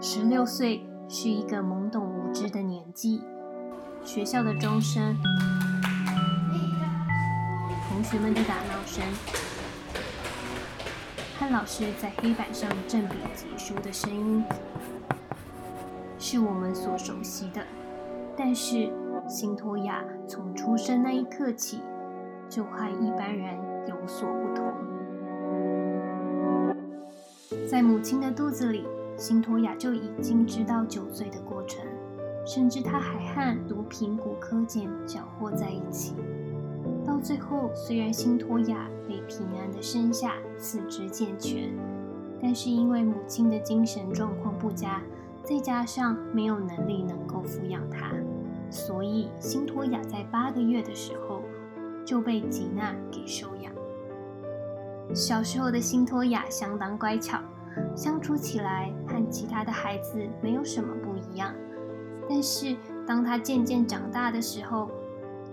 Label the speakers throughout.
Speaker 1: 十六岁是一个懵懂无知的年纪，学校的钟声，同学们的打闹声，和老师在黑板上正笔疾书的声音，是我们所熟悉的。但是，辛托亚从出生那一刻起，就和一般人有所不同。在母亲的肚子里。辛托亚就已经知道酒醉的过程，甚至他还和毒品骨科碱搅和在一起。到最后，虽然辛托亚被平安的生下，四肢健全，但是因为母亲的精神状况不佳，再加上没有能力能够抚养他，所以辛托亚在八个月的时候就被吉娜给收养。小时候的辛托亚相当乖巧。相处起来和其他的孩子没有什么不一样，但是当他渐渐长大的时候，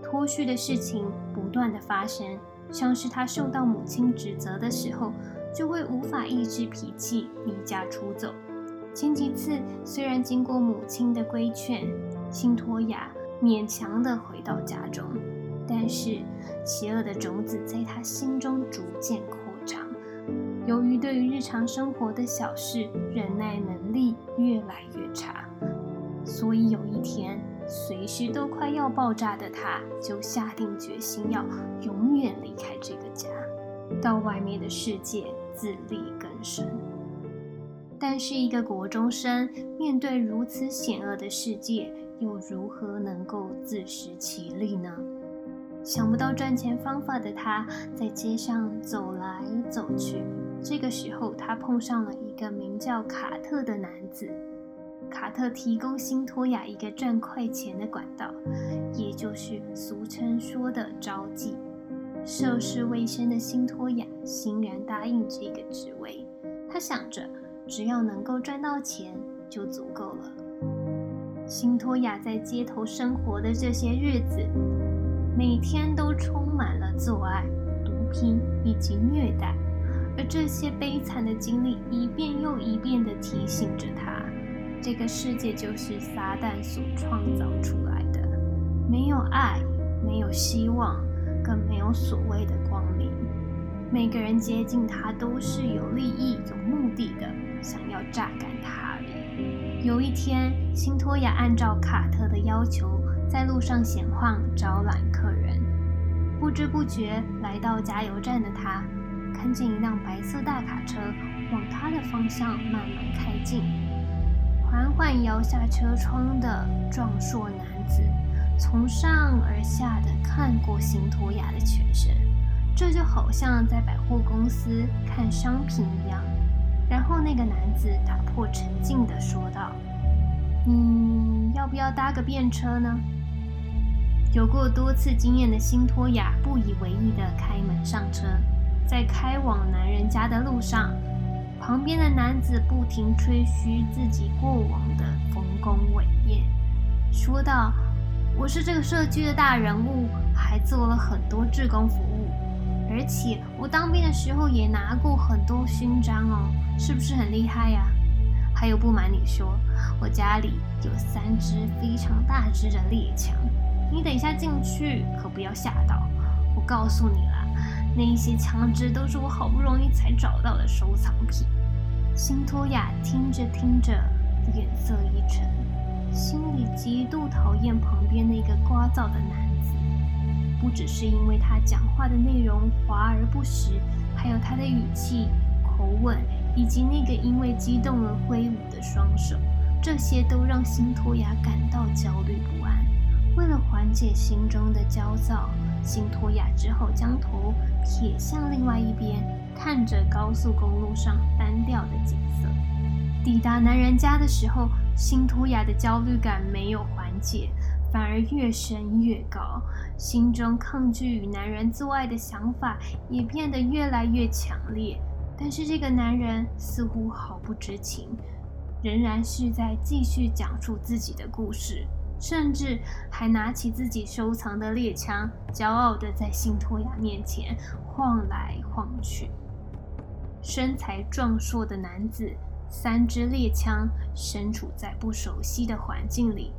Speaker 1: 脱序的事情不断的发生，像是他受到母亲指责的时候，就会无法抑制脾气，离家出走。前几次虽然经过母亲的规劝，辛托亚勉强的回到家中，但是邪恶的种子在他心中逐渐扩。由于对于日常生活的小事忍耐能力越来越差，所以有一天随时都快要爆炸的他，就下定决心要永远离开这个家，到外面的世界自力更生。但是一个国中生面对如此险恶的世界，又如何能够自食其力呢？想不到赚钱方法的他，在街上走来走去。这个时候，他碰上了一个名叫卡特的男子。卡特提供辛托亚一个赚快钱的管道，也就是俗称说的招妓。涉世未深的辛托亚欣然答应这个职位。他想着，只要能够赚到钱就足够了。辛托亚在街头生活的这些日子，每天都充满了做爱、毒品以及虐待。而这些悲惨的经历一遍又一遍地提醒着他，这个世界就是撒旦所创造出来的，没有爱，没有希望，更没有所谓的光明。每个人接近他都是有利益、有目的的，想要榨干他而已。有一天，辛托亚按照卡特的要求，在路上闲晃，招揽客人。不知不觉来到加油站的他。看见一辆白色大卡车往他的方向慢慢开进，缓缓摇下车窗的壮硕男子，从上而下的看过辛托亚的全身，这就好像在百货公司看商品一样。然后那个男子打破沉静的说道：“你要不要搭个便车呢？”有过多次经验的辛托亚不以为意的开门上车。在开往男人家的路上，旁边的男子不停吹嘘自己过往的丰功伟业，说道：“我是这个社区的大人物，还做了很多志工服务，而且我当兵的时候也拿过很多勋章哦，是不是很厉害呀？还有，不瞒你说，我家里有三支非常大只的猎枪，你等一下进去可不要吓到，我告诉你了。”那些枪支都是我好不容易才找到的收藏品。辛托亚听着听着，脸色一沉，心里极度讨厌旁边那个聒噪的男子。不只是因为他讲话的内容华而不实，还有他的语气、口吻，以及那个因为激动而挥舞的双手，这些都让辛托亚感到焦虑不安。为了缓解心中的焦躁，辛托亚只好将头撇向另外一边，看着高速公路上单调的景色。抵达男人家的时候，辛托亚的焦虑感没有缓解，反而越升越高，心中抗拒与男人做爱的想法也变得越来越强烈。但是这个男人似乎毫不知情，仍然是在继续讲述自己的故事。甚至还拿起自己收藏的猎枪，骄傲地在辛托亚面前晃来晃去。身材壮硕的男子三支猎枪身处在不熟悉的环境里，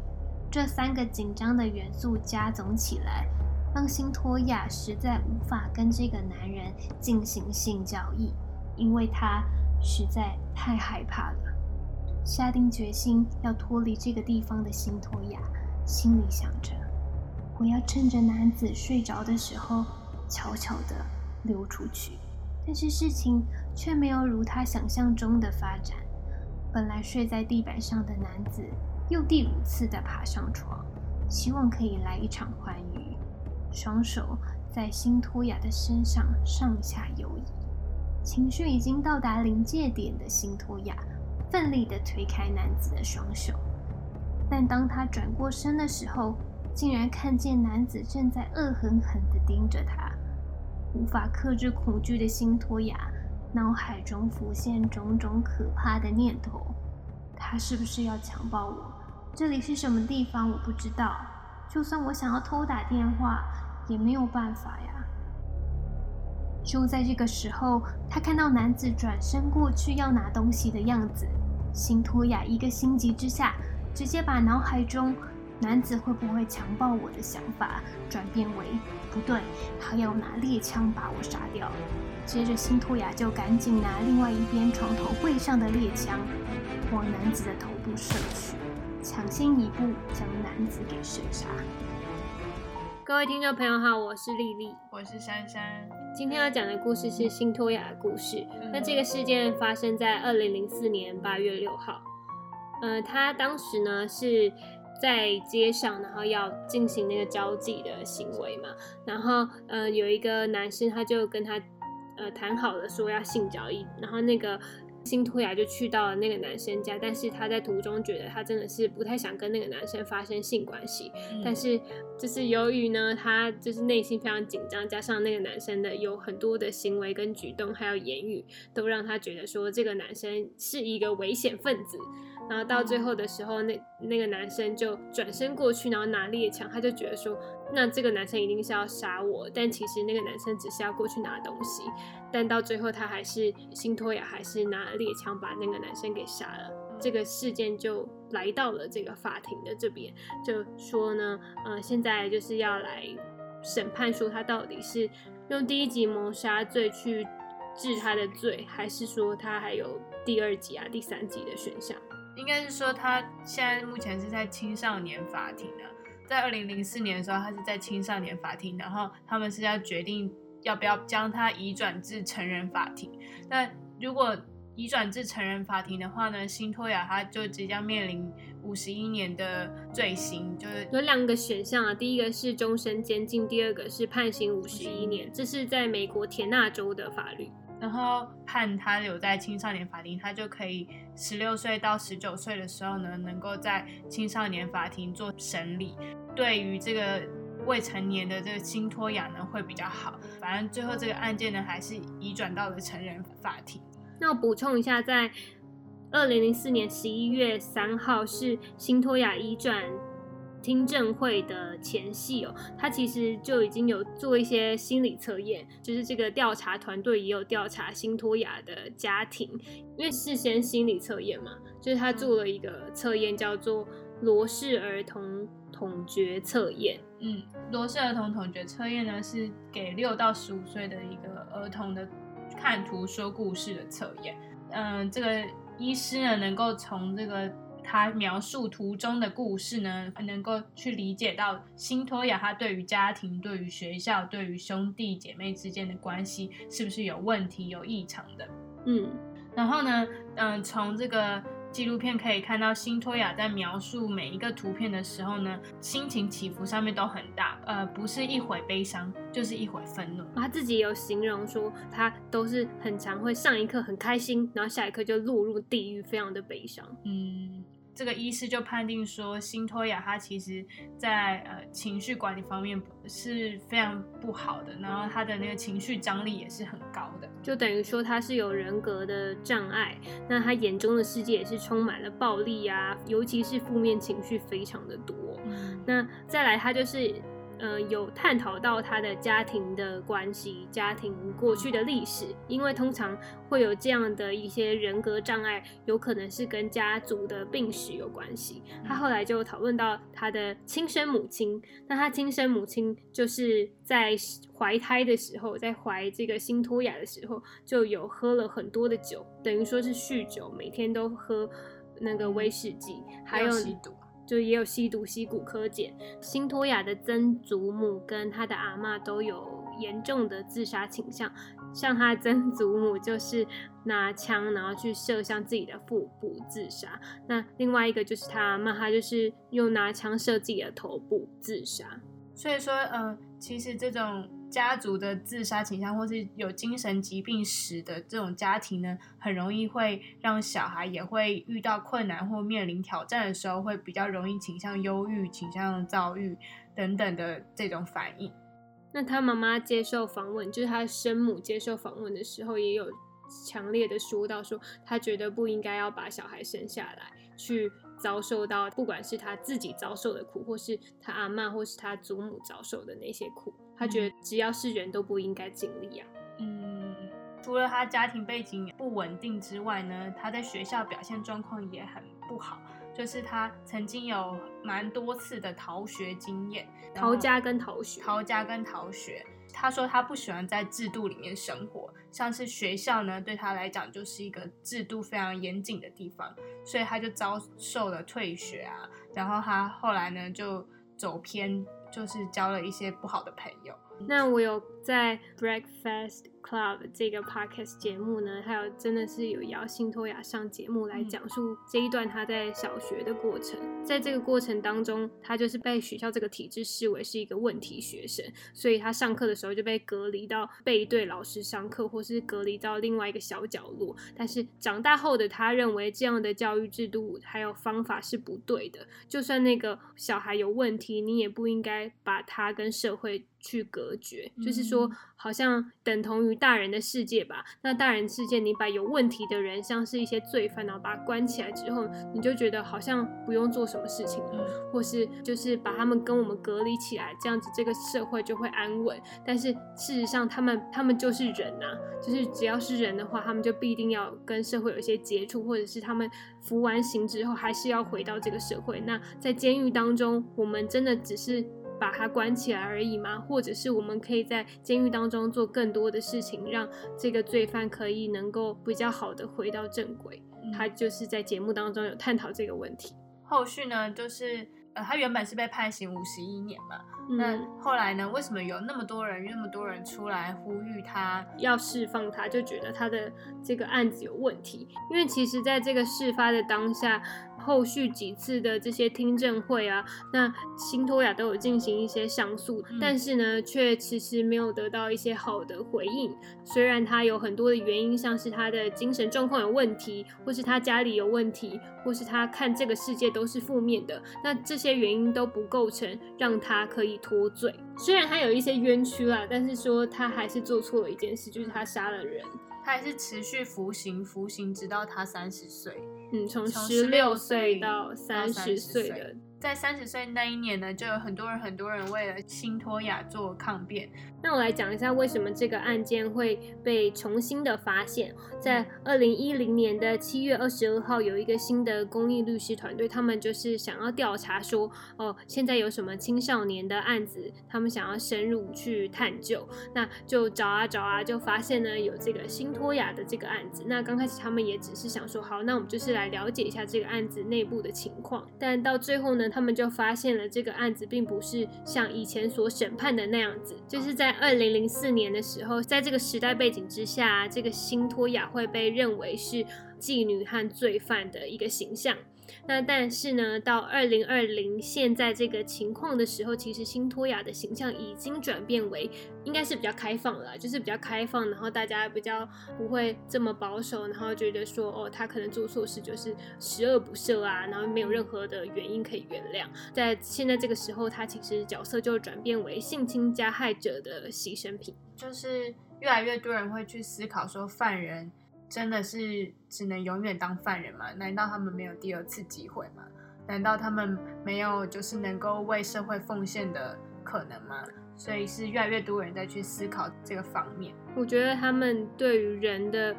Speaker 1: 这三个紧张的元素加总起来，让辛托亚实在无法跟这个男人进行性交易，因为他实在太害怕了。下定决心要脱离这个地方的辛托亚，心里想着：我要趁着男子睡着的时候，悄悄地溜出去。但是事情却没有如他想象中的发展。本来睡在地板上的男子，又第五次的爬上床，希望可以来一场欢愉。双手在辛托亚的身上上下游移，情绪已经到达临界点的辛托亚，奋力的推开男子的双手。但当他转过身的时候，竟然看见男子正在恶狠狠地盯着他。无法克制恐惧的辛托亚，脑海中浮现种种可怕的念头。他是不是要强暴我？这里是什么地方？我不知道。就算我想要偷打电话，也没有办法呀。就在这个时候，他看到男子转身过去要拿东西的样子，辛托亚一个心急之下，直接把脑海中。男子会不会强暴我的想法转变为不对，他要拿猎枪把我杀掉。接着，辛托亚就赶紧拿另外一边床头柜上的猎枪往男子的头部射去，抢先一步将男子给射杀。
Speaker 2: 各位听众朋友好，我是丽丽，
Speaker 3: 我是珊珊。
Speaker 2: 今天要讲的故事是辛托亚的故事。那这个事件发生在二零零四年八月六号。呃，他当时呢是。在街上，然后要进行那个交际的行为嘛，然后呃有一个男生他就跟他呃谈好了说要性交易，然后那个辛托雅就去到了那个男生家，但是他在途中觉得他真的是不太想跟那个男生发生性关系，但是就是由于呢他就是内心非常紧张，加上那个男生的有很多的行为跟举动还有言语，都让他觉得说这个男生是一个危险分子。然后到最后的时候，那那个男生就转身过去，然后拿猎枪，他就觉得说，那这个男生一定是要杀我。但其实那个男生只是要过去拿东西。但到最后，他还是辛托亚还是拿了猎枪把那个男生给杀了。这个事件就来到了这个法庭的这边，就说呢，呃，现在就是要来审判，说他到底是用第一级谋杀罪去治他的罪，还是说他还有第二级啊、第三级的选项？
Speaker 3: 应该是说，他现在目前是在青少年法庭的。在二零零四年的时候，他是在青少年法庭，然后他们是要决定要不要将他移转至成人法庭。那如果移转至成人法庭的话呢，辛托亚他就即将面临五十一年的罪行，就是
Speaker 2: 有两个选项啊，第一个是终身监禁，第二个是判刑五十一年。这是在美国田纳州的法律。
Speaker 3: 然后判他留在青少年法庭，他就可以十六岁到十九岁的时候呢，能够在青少年法庭做审理。对于这个未成年的这个新托亚呢，会比较好。反正最后这个案件呢，还是移转到了成人法庭。
Speaker 2: 那我补充一下，在二零零四年十一月三号是新托亚移转。听证会的前戏哦，他其实就已经有做一些心理测验，就是这个调查团队也有调查辛托亚的家庭，因为事先心理测验嘛，就是他做了一个测验，叫做罗氏儿童统觉测验。
Speaker 3: 嗯，罗氏儿童统觉测验呢是给六到十五岁的一个儿童的看图说故事的测验。嗯，这个医师呢能够从这个。他描述图中的故事呢，能够去理解到辛托亚他对于家庭、对于学校、对于兄弟姐妹之间的关系是不是有问题、有异常的。嗯，然后呢，嗯，从这个纪录片可以看到，辛托亚在描述每一个图片的时候呢，心情起伏上面都很大，呃，不是一会悲伤，就是一会愤怒。
Speaker 2: 他自己有形容说，他都是很常会上一刻很开心，然后下一刻就落入地狱，非常的悲伤。嗯。
Speaker 3: 这个医师就判定说，辛托亚他其实在呃情绪管理方面是非常不好的，然后他的那个情绪张力也是很高的，
Speaker 2: 就等于说他是有人格的障碍。那他眼中的世界也是充满了暴力啊，尤其是负面情绪非常的多。那再来，他就是呃，有探讨到他的家庭的关系、家庭过去的历史，因为通常会有这样的一些人格障碍，有可能是跟家族的病史有关系。他后来就讨论到他的亲生母亲，那他亲生母亲就是在怀胎的时候，在怀这个新托雅的时候，就有喝了很多的酒，等于说是酗酒，每天都喝那个威士忌，还有
Speaker 3: 吸毒。
Speaker 2: 就也有吸毒、吸骨科碱。辛托亚的曾祖母跟他的阿妈都有严重的自杀倾向，像他曾祖母就是拿枪然后去射向自己的腹部自杀，那另外一个就是他阿妈，他就是用拿枪射自己的头部自杀。
Speaker 3: 所以说，呃，其实这种。家族的自杀倾向，或是有精神疾病史的这种家庭呢，很容易会让小孩也会遇到困难或面临挑战的时候，会比较容易倾向忧郁、倾向躁郁等等的这种反应。
Speaker 2: 那他妈妈接受访问，就是他生母接受访问的时候，也有强烈的说到说，他觉得不应该要把小孩生下来去。遭受到不管是他自己遭受的苦，或是他阿妈或是他祖母遭受的那些苦，他觉得只要是人都不应该经历啊。
Speaker 3: 嗯，除了他家庭背景不稳定之外呢，他在学校表现状况也很不好，就是他曾经有蛮多次的逃学经验，
Speaker 2: 逃家跟逃学，
Speaker 3: 逃家跟逃学。他说他不喜欢在制度里面生活，像是学校呢，对他来讲就是一个制度非常严谨的地方，所以他就遭受了退学啊。然后他后来呢就走偏，就是交了一些不好的朋友。
Speaker 2: 那我有在 Breakfast Club 这个 podcast 节目呢，还有真的是有邀辛托雅上节目来讲述这一段他在小学的过程。在这个过程当中，他就是被学校这个体制视为是一个问题学生，所以他上课的时候就被隔离到背对老师上课，或是隔离到另外一个小角落。但是长大后的他认为这样的教育制度还有方法是不对的，就算那个小孩有问题，你也不应该把他跟社会。去隔绝，就是说，好像等同于大人的世界吧。那大人世界，你把有问题的人，像是一些罪犯，然后把他关起来之后，你就觉得好像不用做什么事情了，或是就是把他们跟我们隔离起来，这样子这个社会就会安稳。但是事实上，他们他们就是人呐，就是只要是人的话，他们就必定要跟社会有一些接触，或者是他们服完刑之后，还是要回到这个社会。那在监狱当中，我们真的只是。把他关起来而已吗？或者是我们可以在监狱当中做更多的事情，让这个罪犯可以能够比较好的回到正轨？他就是在节目当中有探讨这个问题。
Speaker 3: 后续呢，就是呃，他原本是被判刑五十一年嘛，那后来呢，为什么有那么多人、那么多人出来呼吁他
Speaker 2: 要释放他？就觉得他的这个案子有问题，因为其实在这个事发的当下。后续几次的这些听证会啊，那辛托雅都有进行一些上诉，但是呢，却迟迟没有得到一些好的回应。虽然他有很多的原因，像是他的精神状况有问题，或是他家里有问题，或是他看这个世界都是负面的，那这些原因都不构成让他可以脱罪。虽然他有一些冤屈啦，但是说他还是做错了一件事，就是他杀了人。
Speaker 3: 他还是持续服刑，服刑直到他三十岁。
Speaker 2: 嗯，从十六岁到三十岁的。
Speaker 3: 在三十岁那一年呢，就有很多人很多人为了辛托亚做抗辩。
Speaker 2: 那我来讲一下为什么这个案件会被重新的发现。在二零一零年的七月二十二号，有一个新的公益律师团队，他们就是想要调查说，哦，现在有什么青少年的案子，他们想要深入去探究。那就找啊找啊，就发现呢有这个辛托亚的这个案子。那刚开始他们也只是想说，好，那我们就是来了解一下这个案子内部的情况。但到最后呢？他们就发现了这个案子并不是像以前所审判的那样子，就是在二零零四年的时候，在这个时代背景之下，这个辛托亚会被认为是妓女和罪犯的一个形象。那但是呢，到二零二零现在这个情况的时候，其实新托亚的形象已经转变为应该是比较开放了，就是比较开放，然后大家比较不会这么保守，然后觉得说哦，他可能做错事就是十恶不赦啊，然后没有任何的原因可以原谅。在现在这个时候，他其实角色就转变为性侵加害者的牺牲品，
Speaker 3: 就是越来越多人会去思考说犯人。真的是只能永远当犯人吗？难道他们没有第二次机会吗？难道他们没有就是能够为社会奉献的可能吗？所以是越来越多人在去思考这个方面。
Speaker 2: 我觉得他们对于人的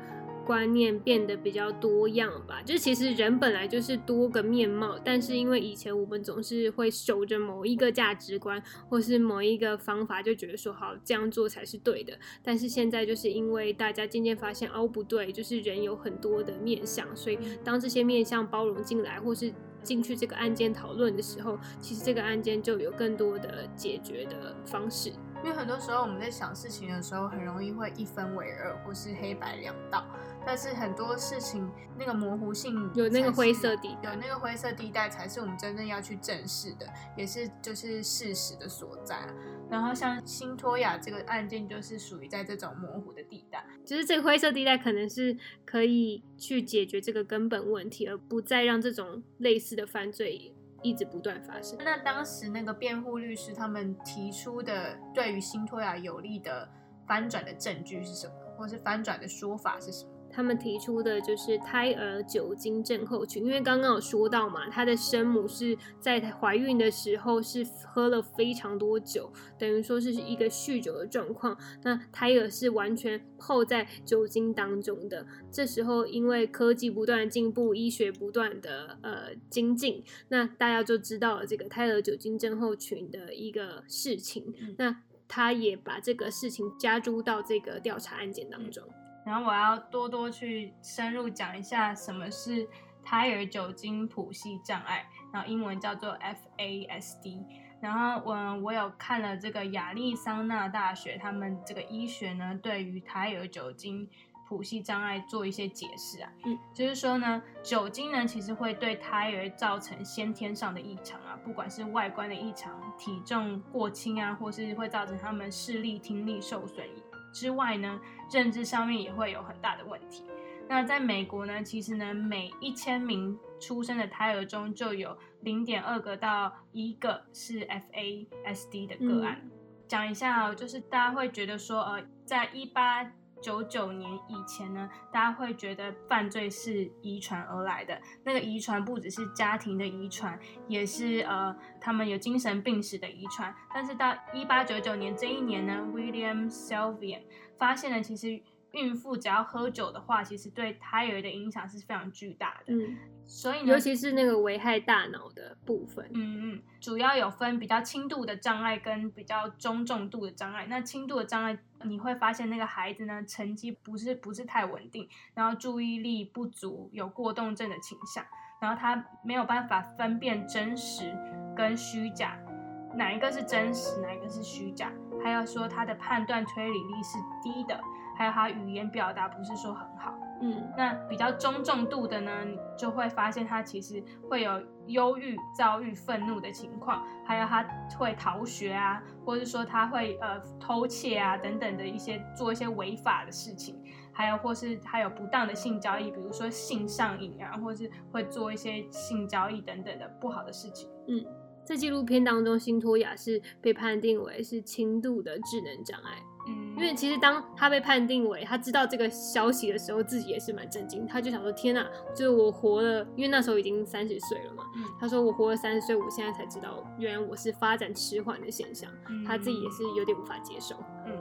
Speaker 2: 观念变得比较多样吧，就是其实人本来就是多个面貌，但是因为以前我们总是会守着某一个价值观或是某一个方法，就觉得说好这样做才是对的。但是现在就是因为大家渐渐发现哦不对，就是人有很多的面相，所以当这些面相包容进来，或是进去这个案件讨论的时候，其实这个案件就有更多的解决的方式。
Speaker 3: 因为很多时候我们在想事情的时候，很容易会一分为二，或是黑白两道。但是很多事情那个模糊性
Speaker 2: 有那个灰色地
Speaker 3: 带，有那个灰色地带才是我们真正要去正视的，也是就是事实的所在。然后像新托雅这个案件，就是属于在这种模糊的地带，
Speaker 2: 就是这个灰色地带可能是可以去解决这个根本问题，而不再让这种类似的犯罪。一直不断发生。
Speaker 3: 那当时那个辩护律师他们提出的对于新托雅有利的翻转的证据是什么，或是翻转的说法是什么？
Speaker 2: 他们提出的就是胎儿酒精症候群，因为刚刚有说到嘛，她的生母是在怀孕的时候是喝了非常多酒，等于说是一个酗酒的状况。那胎儿是完全泡在酒精当中的。这时候因为科技不断进步，医学不断的呃精进，那大家就知道了这个胎儿酒精症候群的一个事情。那他也把这个事情加诸到这个调查案件当中。
Speaker 3: 然后我要多多去深入讲一下什么是胎儿酒精谱系障碍，然后英文叫做 FASD。然后我我有看了这个亚利桑那大学他们这个医学呢，对于胎儿酒精谱系障碍做一些解释啊，嗯，就是说呢，酒精呢其实会对胎儿造成先天上的异常啊，不管是外观的异常、体重过轻啊，或是会造成他们视力、听力受损。之外呢，认知上面也会有很大的问题。那在美国呢，其实呢，每一千名出生的胎儿中就有零点二个到一个是 FASD 的个案。讲一下，就是大家会觉得说，呃，在一八九九年以前呢，大家会觉得犯罪是遗传而来的。那个遗传不只是家庭的遗传，也是呃他们有精神病史的遗传。但是到一八九九年这一年呢，William Selvian 发现了其实。孕妇只要喝酒的话，其实对胎儿的影响是非常巨大的。嗯，所以
Speaker 2: 尤其是那个危害大脑的部分。
Speaker 3: 嗯嗯，主要有分比较轻度的障碍跟比较中重度的障碍。那轻度的障碍，你会发现那个孩子呢，成绩不是不是太稳定，然后注意力不足，有过动症的倾向，然后他没有办法分辨真实跟虚假，哪一个是真实，哪一个是虚假，还要说他的判断推理力是低的。还有他语言表达不是说很好，嗯，那比较中重度的呢，就会发现他其实会有忧郁、躁郁、愤怒的情况，还有他会逃学啊，或者说他会呃偷窃啊等等的一些做一些违法的事情，还有或是还有不当的性交易，比如说性上瘾啊，或是会做一些性交易等等的不好的事情。
Speaker 2: 嗯，在纪录片当中，辛托亚是被判定为是轻度的智能障碍。因为其实当他被判定为他知道这个消息的时候，自己也是蛮震惊。他就想说：“天哪，就是我活了，因为那时候已经三十岁了嘛。”他说：“我活了三十岁，我现在才知道，原来我是发展迟缓的现象。”他自己也是有点无法接受。
Speaker 3: 嗯，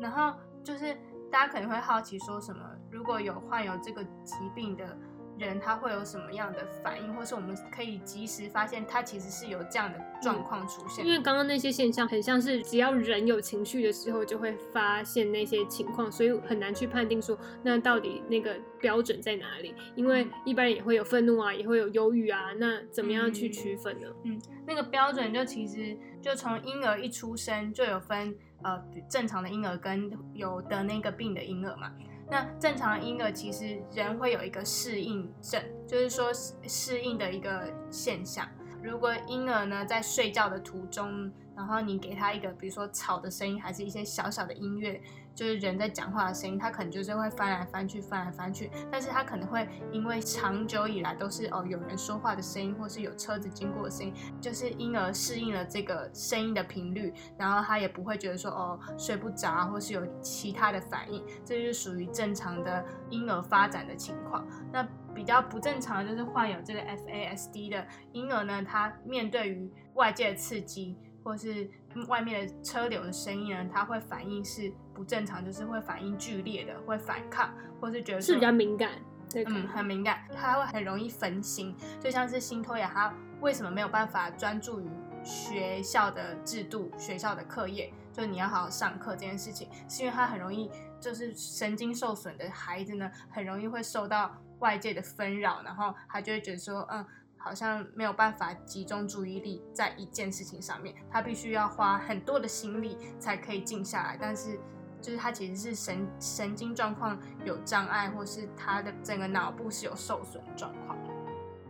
Speaker 3: 然后就是大家可能会好奇说什么，如果有患有这个疾病的。人他会有什么样的反应，或是我们可以及时发现他其实是有这样的状况出现。
Speaker 2: 因为刚刚那些现象很像是只要人有情绪的时候就会发现那些情况，所以很难去判定说那到底那个标准在哪里。因为一般人也会有愤怒啊，也会有忧郁啊，那怎么样去区分呢？
Speaker 3: 嗯，那个标准就其实就从婴儿一出生就有分呃正常的婴儿跟有得那个病的婴儿嘛。那正常婴儿其实人会有一个适应症，就是说适应的一个现象。如果婴儿呢在睡觉的途中，然后你给他一个比如说吵的声音，还是一些小小的音乐。就是人在讲话的声音，他可能就是会翻来翻去，翻来翻去。但是他可能会因为长久以来都是哦有人说话的声音，或是有车子经过的声音，就是婴儿适应了这个声音的频率，然后他也不会觉得说哦睡不着，或是有其他的反应，这就是属于正常的婴儿发展的情况。那比较不正常的就是患有这个 FASD 的婴儿呢，他面对于外界的刺激。或是外面的车流的声音呢，它会反应是不正常，就是会反应剧烈的，会反抗，或是觉得
Speaker 2: 是比较敏感，对，
Speaker 3: 嗯，很敏感，他会很容易分心，就像是新托雅，他为什么没有办法专注于学校的制度、学校的课业，就是你要好好上课这件事情，是因为他很容易就是神经受损的孩子呢，很容易会受到外界的纷扰，然后他就会觉得说，嗯。好像没有办法集中注意力在一件事情上面，他必须要花很多的心力才可以静下来。但是，就是他其实是神神经状况有障碍，或是他的整个脑部是有受损状况。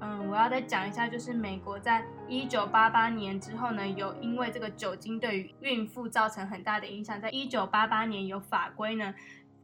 Speaker 3: 嗯，我要再讲一下，就是美国在一九八八年之后呢，有因为这个酒精对于孕妇造成很大的影响，在一九八八年有法规呢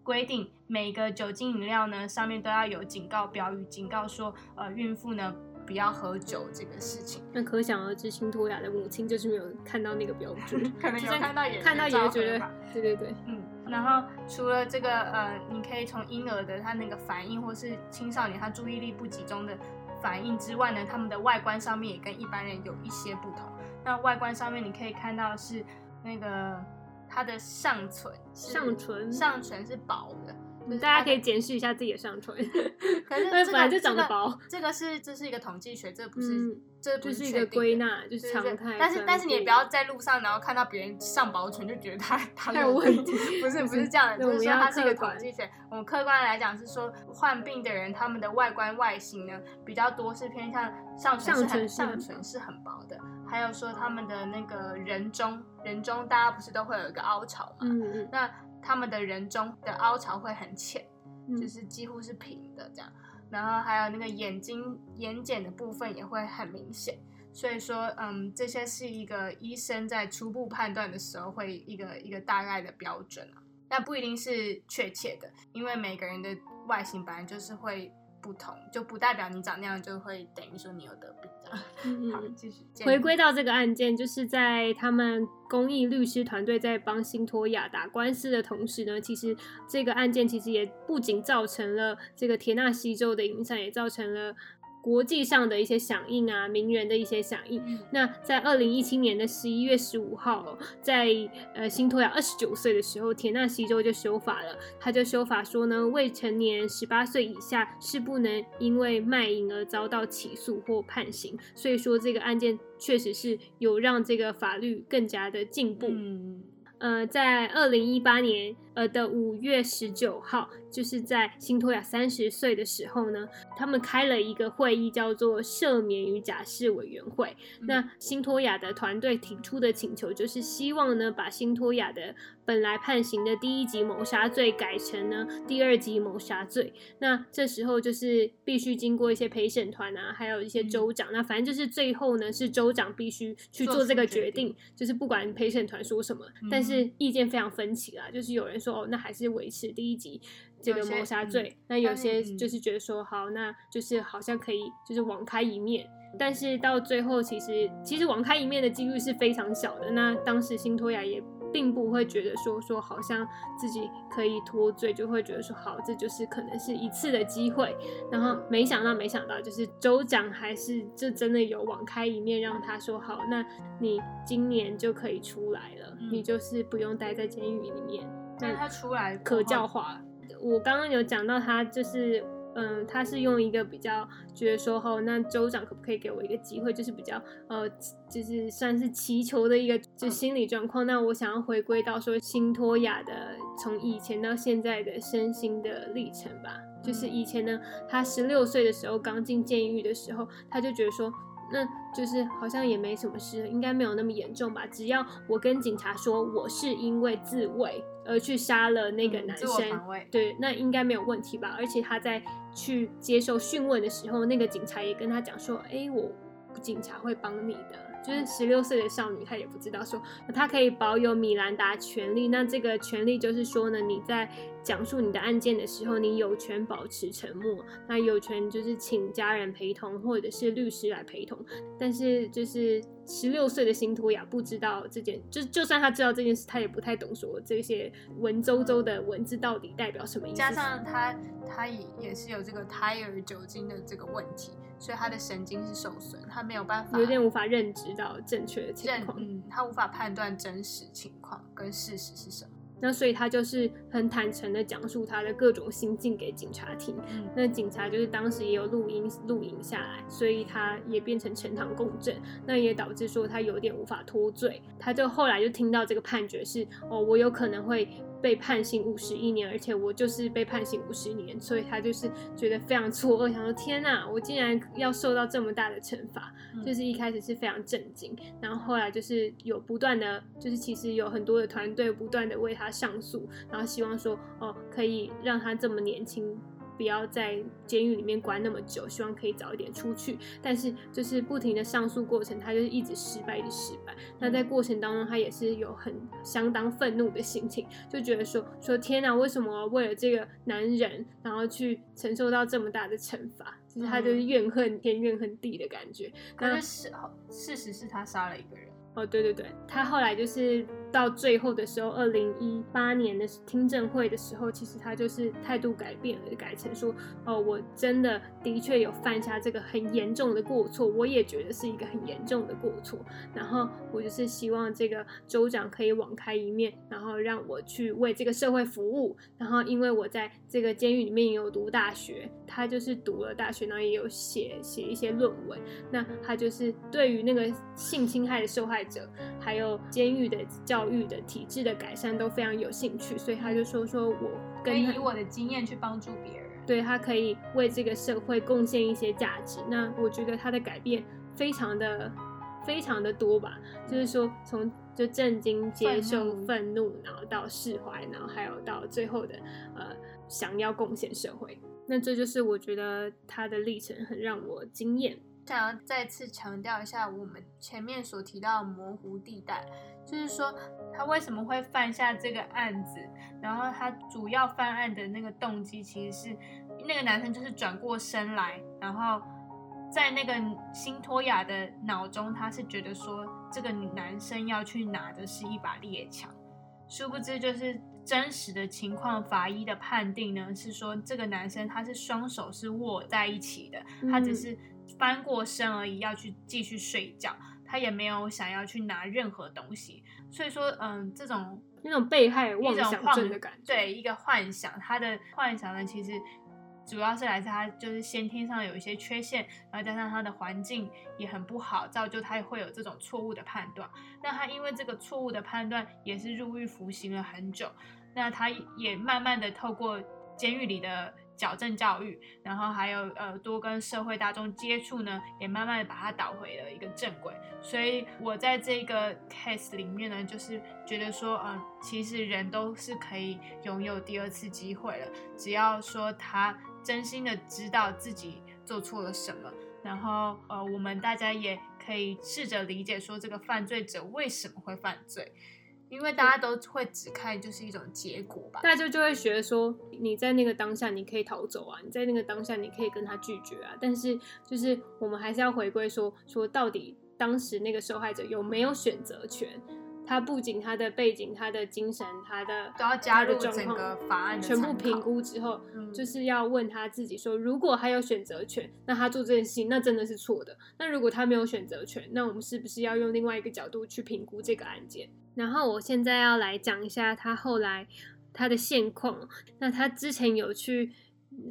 Speaker 3: 规定，每个酒精饮料呢上面都要有警告标语，警告说，呃，孕妇呢。不要喝酒这个事情，
Speaker 2: 那可想而知，辛托雅的母亲就是没有看到那个标准，
Speaker 3: 可能有看到也
Speaker 2: 看到也觉得，对对对，
Speaker 3: 嗯。然后除了这个呃，你可以从婴儿的他那个反应，或是青少年他注意力不集中的反应之外呢，他们的外观上面也跟一般人有一些不同。那外观上面你可以看到是那个他的上唇，
Speaker 2: 上唇
Speaker 3: 上唇是薄的。
Speaker 2: 大家可以检视一下自己的上唇，
Speaker 3: 可是
Speaker 2: 本来就长得薄。
Speaker 3: 这个是这是一个统计学，这不是这
Speaker 2: 就是一个归纳，就是常态。
Speaker 3: 但是但是你也不要在路上，然后看到别人上薄唇就觉得他他
Speaker 2: 有问题，
Speaker 3: 不是不是这样的，就是说它是一个统计学。我们客观来讲是说，患病的人他们的外观外形呢比较多是偏向上唇是很上唇是很薄的，还有说他们的那个人中人中大家不是都会有一个凹槽嘛？嗯嗯，那。他们的人中的凹槽会很浅，就是几乎是平的这样，然后还有那个眼睛眼睑的部分也会很明显，所以说，嗯，这些是一个医生在初步判断的时候会一个一个大概的标准啊，那不一定是确切的，因为每个人的外形本来就是会。不同就不代表你长那样就会等于说你有得病的。好，继续
Speaker 2: 回归到这个案件，就是在他们公益律师团队在帮辛托亚打官司的同时呢，其实这个案件其实也不仅造成了这个田纳西州的影响，也造成了。国际上的一些响应啊，名人的一些响应。那在二零一七年的十一月十五号，在呃新托亚二十九岁的时候，田纳西州就修法了。他就修法说呢，未成年十八岁以下是不能因为卖淫而遭到起诉或判刑。所以说这个案件确实是有让这个法律更加的进步。呃，在二零一八年呃的五月十九号，就是在辛托亚三十岁的时候呢，他们开了一个会议，叫做赦免与假释委员会。那辛托亚的团队提出的请求，就是希望呢，把辛托亚的本来判刑的第一级谋杀罪改成呢第二级谋杀罪。那这时候就是必须经过一些陪审团啊，还有一些州长。那反正就是最后呢，是州长必须去做这个决定，就是不管陪审团说什么，但是。是意见非常分歧啦，就是有人说哦，那还是维持第一集这个谋杀罪，那有些就是觉得说好，那就是好像可以就是网开一面，但是到最后其实其实网开一面的几率是非常小的。那当时辛托雅也。并不会觉得说说好像自己可以脱罪，就会觉得说好，这就是可能是一次的机会。然后没想到，没想到就是州长还是就真的有网开一面，让他说好，那你今年就可以出来了，你就是不用待在监狱里面。
Speaker 3: 那他出来
Speaker 2: 可教化。我刚刚有讲到他就是。嗯，他是用一个比较觉得说，哦，那州长可不可以给我一个机会，就是比较呃，就是算是祈求的一个就心理状况。那我想要回归到说，辛托亚的从以前到现在的身心的历程吧。就是以前呢，他十六岁的时候刚进监狱的时候，他就觉得说。那就是好像也没什么事，应该没有那么严重吧？只要我跟警察说我是因为自卫而去杀了那个男生，对，那应该没有问题吧？而且他在去接受讯问的时候，那个警察也跟他讲说：“哎，我警察会帮你的。”就是十六岁的少女，她也不知道说她可以保有米兰达权利。那这个权利就是说呢，你在讲述你的案件的时候，你有权保持沉默。那有权就是请家人陪同，或者是律师来陪同。但是就是十六岁的辛托雅不知道这件，就就算他知道这件事，他也不太懂说这些文绉绉的文字到底代表什么意思。
Speaker 3: 加上他他也也是有这个胎儿酒精的这个问题。所以他的神经是受损，他没有办法
Speaker 2: 有点无法认知到正确的情况。
Speaker 3: 认嗯，他无法判断真实情况跟事实是什么。
Speaker 2: 那所以他就是很坦诚的讲述他的各种心境给警察听。
Speaker 3: 嗯
Speaker 2: 那警察就是当时也有录音录影下来，所以他也变成呈堂供证，那也导致说他有点无法脱罪。他就后来就听到这个判决是哦，我有可能会被判刑五十一年，而且我就是被判刑五十年，所以他就是觉得非常错愕，想说天呐，我竟然要受到这么大的惩罚，
Speaker 3: 嗯
Speaker 2: 就是一开始是非常震惊，然后后来就是有不断的，就是其实有很多的团队不断的为他上诉，然后希望说哦可以让他这么年轻。不要在监狱里面关那么久，希望可以早一点出去。但是就是不停的上诉过程，他就是一直失败，一直失败。那在过程当中，他也是有很相当愤怒的心情，就觉得说说天哪，为什么为了这个男人，然后去承受到这么大的惩罚？就是他就是怨恨天怨恨地的感觉。那
Speaker 3: 事事实是他杀了一个人。
Speaker 2: 哦，对对对，他后来就是到最后的时候，二零一八年的听证会的时候，其实他就是态度改变了，改成说，哦，我真的的确有犯下这个很严重的过错，我也觉得是一个很严重的过错，然后我就是希望这个州长可以网开一面，然后让我去为这个社会服务，然后因为我在这个监狱里面也有读大学，他就是读了大学，然后也有写写一些论文，那他就是对于那个性侵害的受害者，还有监狱的教育的体制的改善都非常有兴趣，所以他就说说我
Speaker 3: 可以以我的经验去帮助别人。
Speaker 2: 对他可以为这个社会贡献一些价值。那我觉得他的改变非常的非常的多吧，就是说从就震惊、接受、
Speaker 3: 愤怒
Speaker 2: 愤怒，然后到释怀，然后还有到最后的呃想要贡献社会。那这就是我觉得他的历程很让我惊艳。
Speaker 3: 想要再次强调一下我们前面所提到的模糊地带，就是说他为什么会犯下这个案子，然后他主要犯案的那个动机其实是那个男生就是转过身来，然后在那个辛托雅的脑中，他是觉得说这个男生要去拿的是一把猎枪，殊不知就是真实的情况，法医的判定呢是说这个男生他是双手是握在一起的，他只
Speaker 2: 嗯。
Speaker 3: 是翻过身而已，要去继续睡觉，他也没有想要去拿任何东西，所以说，嗯，这种
Speaker 2: 那种被害妄想症的感觉，
Speaker 3: 对一个幻想，他的幻想呢，其实主要是来自他就是先天上有一些缺陷，然后加上他的环境也很不好，造就他会有这种错误的判断。那他因为这个错误的判断，也是入狱服刑了很久。那他也慢慢的透过监狱里的矫正教育，然后还有呃多跟社会大众接触呢，也慢慢的把他导回了一个正轨。所以我在这个 case 里面呢，就是觉得说，嗯、其实人都是可以拥有第二次机会的，只要说他真心的知道自己做错了什么，然后呃，我们大家也可以试着理解说这个犯罪者为什么会犯罪。因为大家都会只看就是一种结果吧，
Speaker 2: 大家就会觉得说，你在那个当下你可以逃走啊，你在那个当下你可以跟他拒绝啊，但是就是我们还是要回归说，说到底当时那个受害者有没有选择权？他不仅他的背景、他的精神、他的
Speaker 3: 都要加入整个法案的
Speaker 2: 全部评估之后，
Speaker 3: 嗯
Speaker 2: 就是要问他自己说，如果他有选择权，那他做这件事情那真的是错的。那如果他没有选择权，那我们是不是要用另外一个角度去评估这个案件？然后我现在要来讲一下他后来他的现况。那他之前有去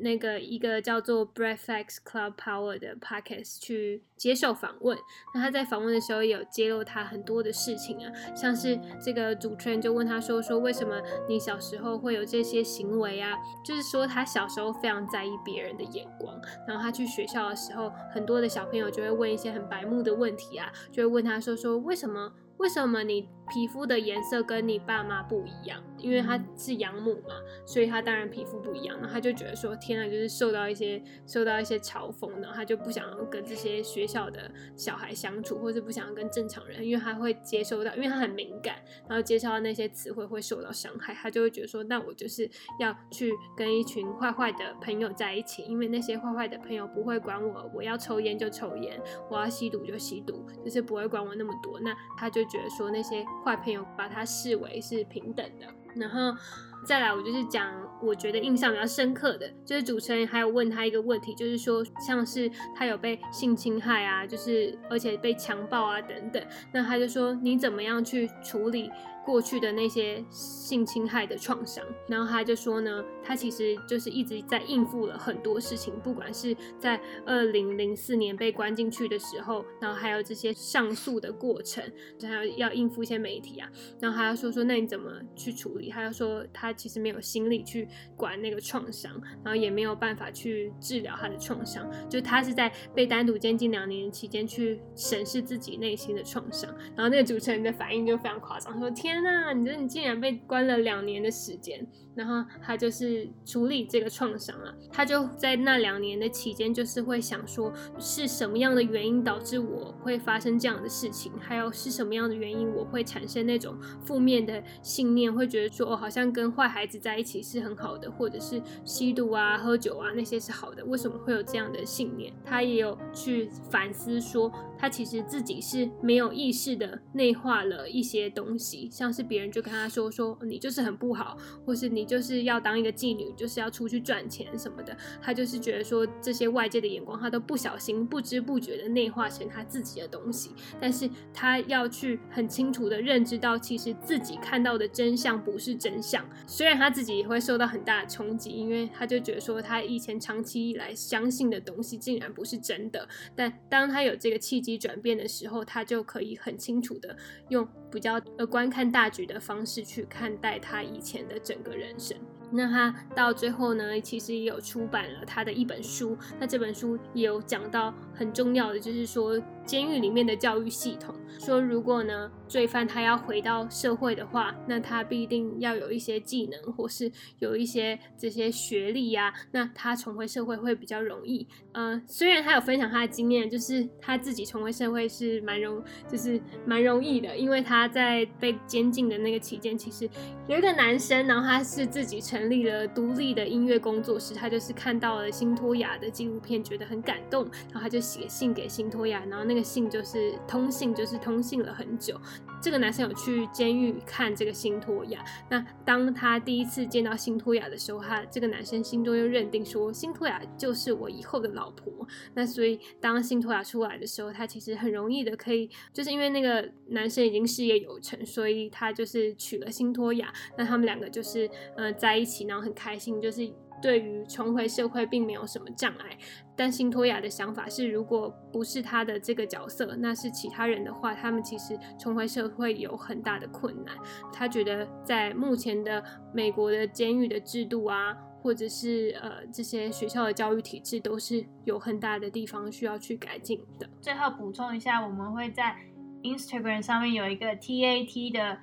Speaker 2: 那个一个叫做 Breathx Club Power 的 podcast 去接受访问。那他在访问的时候有揭露他很多的事情啊，像是这个主持人就问他说说为什么你小时候会有这些行为啊？就是说他小时候非常在意别人的眼光，然后他去学校的时候，很多的小朋友就会问一些很白目的问题啊，就会问他说说为什么为什么你皮肤的颜色跟你爸妈不一样？因为他是养母嘛，所以他当然皮肤不一样。然后他就觉得说，天啊，就是受到一些受到一些嘲讽，然后他就不想要跟这些学校的小孩相处，或是不想要跟正常人，因为他会接受到，因为他很敏感，然后接受到那些词汇会受到伤害，他就会觉得说，那我就是要去跟一群坏坏的朋友在一起，因为那些坏坏的朋友不会管我，我要抽烟就抽烟，我要吸毒就吸毒，就是不会管我那么多。那他就觉得说那些坏朋友把他视为是平等的，然后再来我就是讲我觉得印象比较深刻的，就是主持人还有问他一个问题，就是说像是他有被性侵害啊，就是而且被强暴啊等等，那他就说你怎么样去处理？过去的那些性侵害的创伤，然后他就说呢，他其实就是一直在应付了很多事情，不管是在二零零四年被关进去的时候，然后还有这些上诉的过程，还有要应付一些媒体啊，然后他要说说那你怎么去处理？他要说他其实没有心力去管那个创伤，然后也没有办法去治疗他的创伤，就他是在被单独监禁两年期间去审视自己内心的创伤，然后那个主持人的反应就非常夸张，说天。那你觉得你竟然被关了两年的时间，然后他就是处理这个创伤啊，他就在那两年的期间，就是会想说是什么样的原因导致我会发生这样的事情，还有是什么样的原因我会产生那种负面的信念，会觉得说哦，好像跟坏孩子在一起是很好的，或者是吸毒啊、喝酒啊那些是好的，为什么会有这样的信念？他也有去反思说，他其实自己是没有意识的内化了一些东西，像。是别人就跟他说说你就是很不好，或是你就是要当一个妓女，就是要出去赚钱什么的。他就是觉得说这些外界的眼光，他都不小心、不知不觉的内化成他自己的东西。但是他要去很清楚的认知到，其实自己看到的真相不是真相。虽然他自己也会受到很大的冲击，因为他就觉得说他以前长期以来相信的东西竟然不是真的。但当他有这个契转变的时候，他就可以很清楚的用比较呃观看大局的方式去看待他以前的整个人生。那他到最后呢，其实也有出版了他的一本书。那这本书也有讲到很重要的，就是说监狱里面的教育系统。说如果呢罪犯他要回到社会的话，那他必定要有一些技能，或是有一些这些学历呀。那他重回社会会比较容易。嗯，虽然他有分享他的经验，就是他自己重回社会是蛮容，就是蛮容易的，因为他在被监禁的那个期间，其实有一个男生，然后他是自己成立了独立的音乐工作室，他就是看到了辛托雅的纪录片，觉得很感动，然后他就写信给辛托雅，然后那信就是通信，就是。通信了很久，这个男生有去监狱看这个辛托亚。那当他第一次见到辛托亚的时候，他这个男生心中又认定说辛托亚就是我以后的老婆。那所以当辛托亚出来的时候，他其实很容易的可以，就是因为那个男生已经事业有成，所以他就是娶了辛托亚。那他们两个就是呃在一起，然后很开心，就是。对于重回社会并没有什么障碍，但辛托雅的想法是，如果不是他的这个角色，那是其他人的话，他们其实重回社会有很大的困难。他觉得在目前的美国的监狱的制度啊，或者是呃这些学校的教育体制，都是有很大的地方需要去改进的。
Speaker 3: 最后补充一下，我们会在 Instagram 上面有一个 TAT 的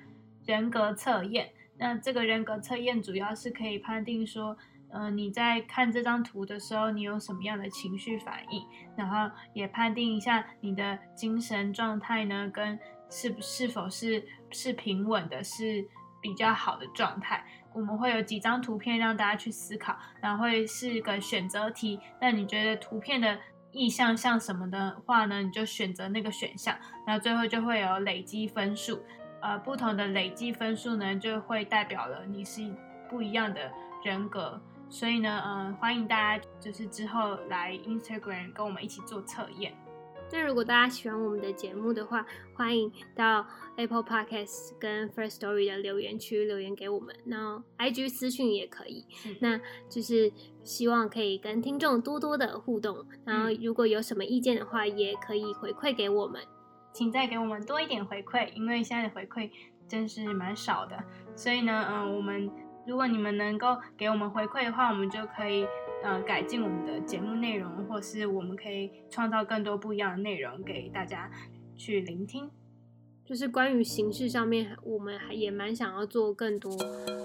Speaker 3: 人格测验，那这个人格测验主要是可以判定说。嗯，你在看这张图的时候，你有什么样的情绪反应？然后也判定一下你的精神状态呢，跟是是否是是平稳的，是比较好的状态。我们会有几张图片让大家去思考，然后会是个选择题。那你觉得图片的意向像什么的话呢？你就选择那个选项。那最后就会有累积分数，呃，不同的累积分数呢，就会代表了你是不一样的人格。所以呢，嗯，欢迎大家就是之后来 Instagram 跟我们一起做测验。
Speaker 2: 那如果大家喜欢我们的节目的话，欢迎到 Apple Podcasts 跟 First Story 的留言区留言给我们，然后 IG 私讯也可以。那就是希望可以跟听众多多的互动，然后如果有什么意见的话，也可以回馈给我们，
Speaker 3: 请再给我们多一点回馈，因为现在的回馈真是蛮少的。所以呢，嗯，我们。如果你们能够给我们回馈的话，我们就可以呃改进我们的节目内容，或是我们可以创造更多不一样的内容给大家去聆听。
Speaker 2: 就是关于形式上面，我们还也蛮想要做更多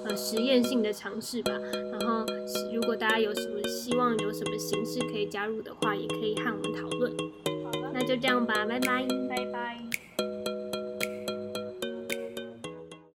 Speaker 2: 呃实验性的尝试吧。然后如果大家有什么希望，有什么形式可以加入的话，也可以和我们讨论。
Speaker 3: 好的，
Speaker 2: 那就这样吧，拜拜。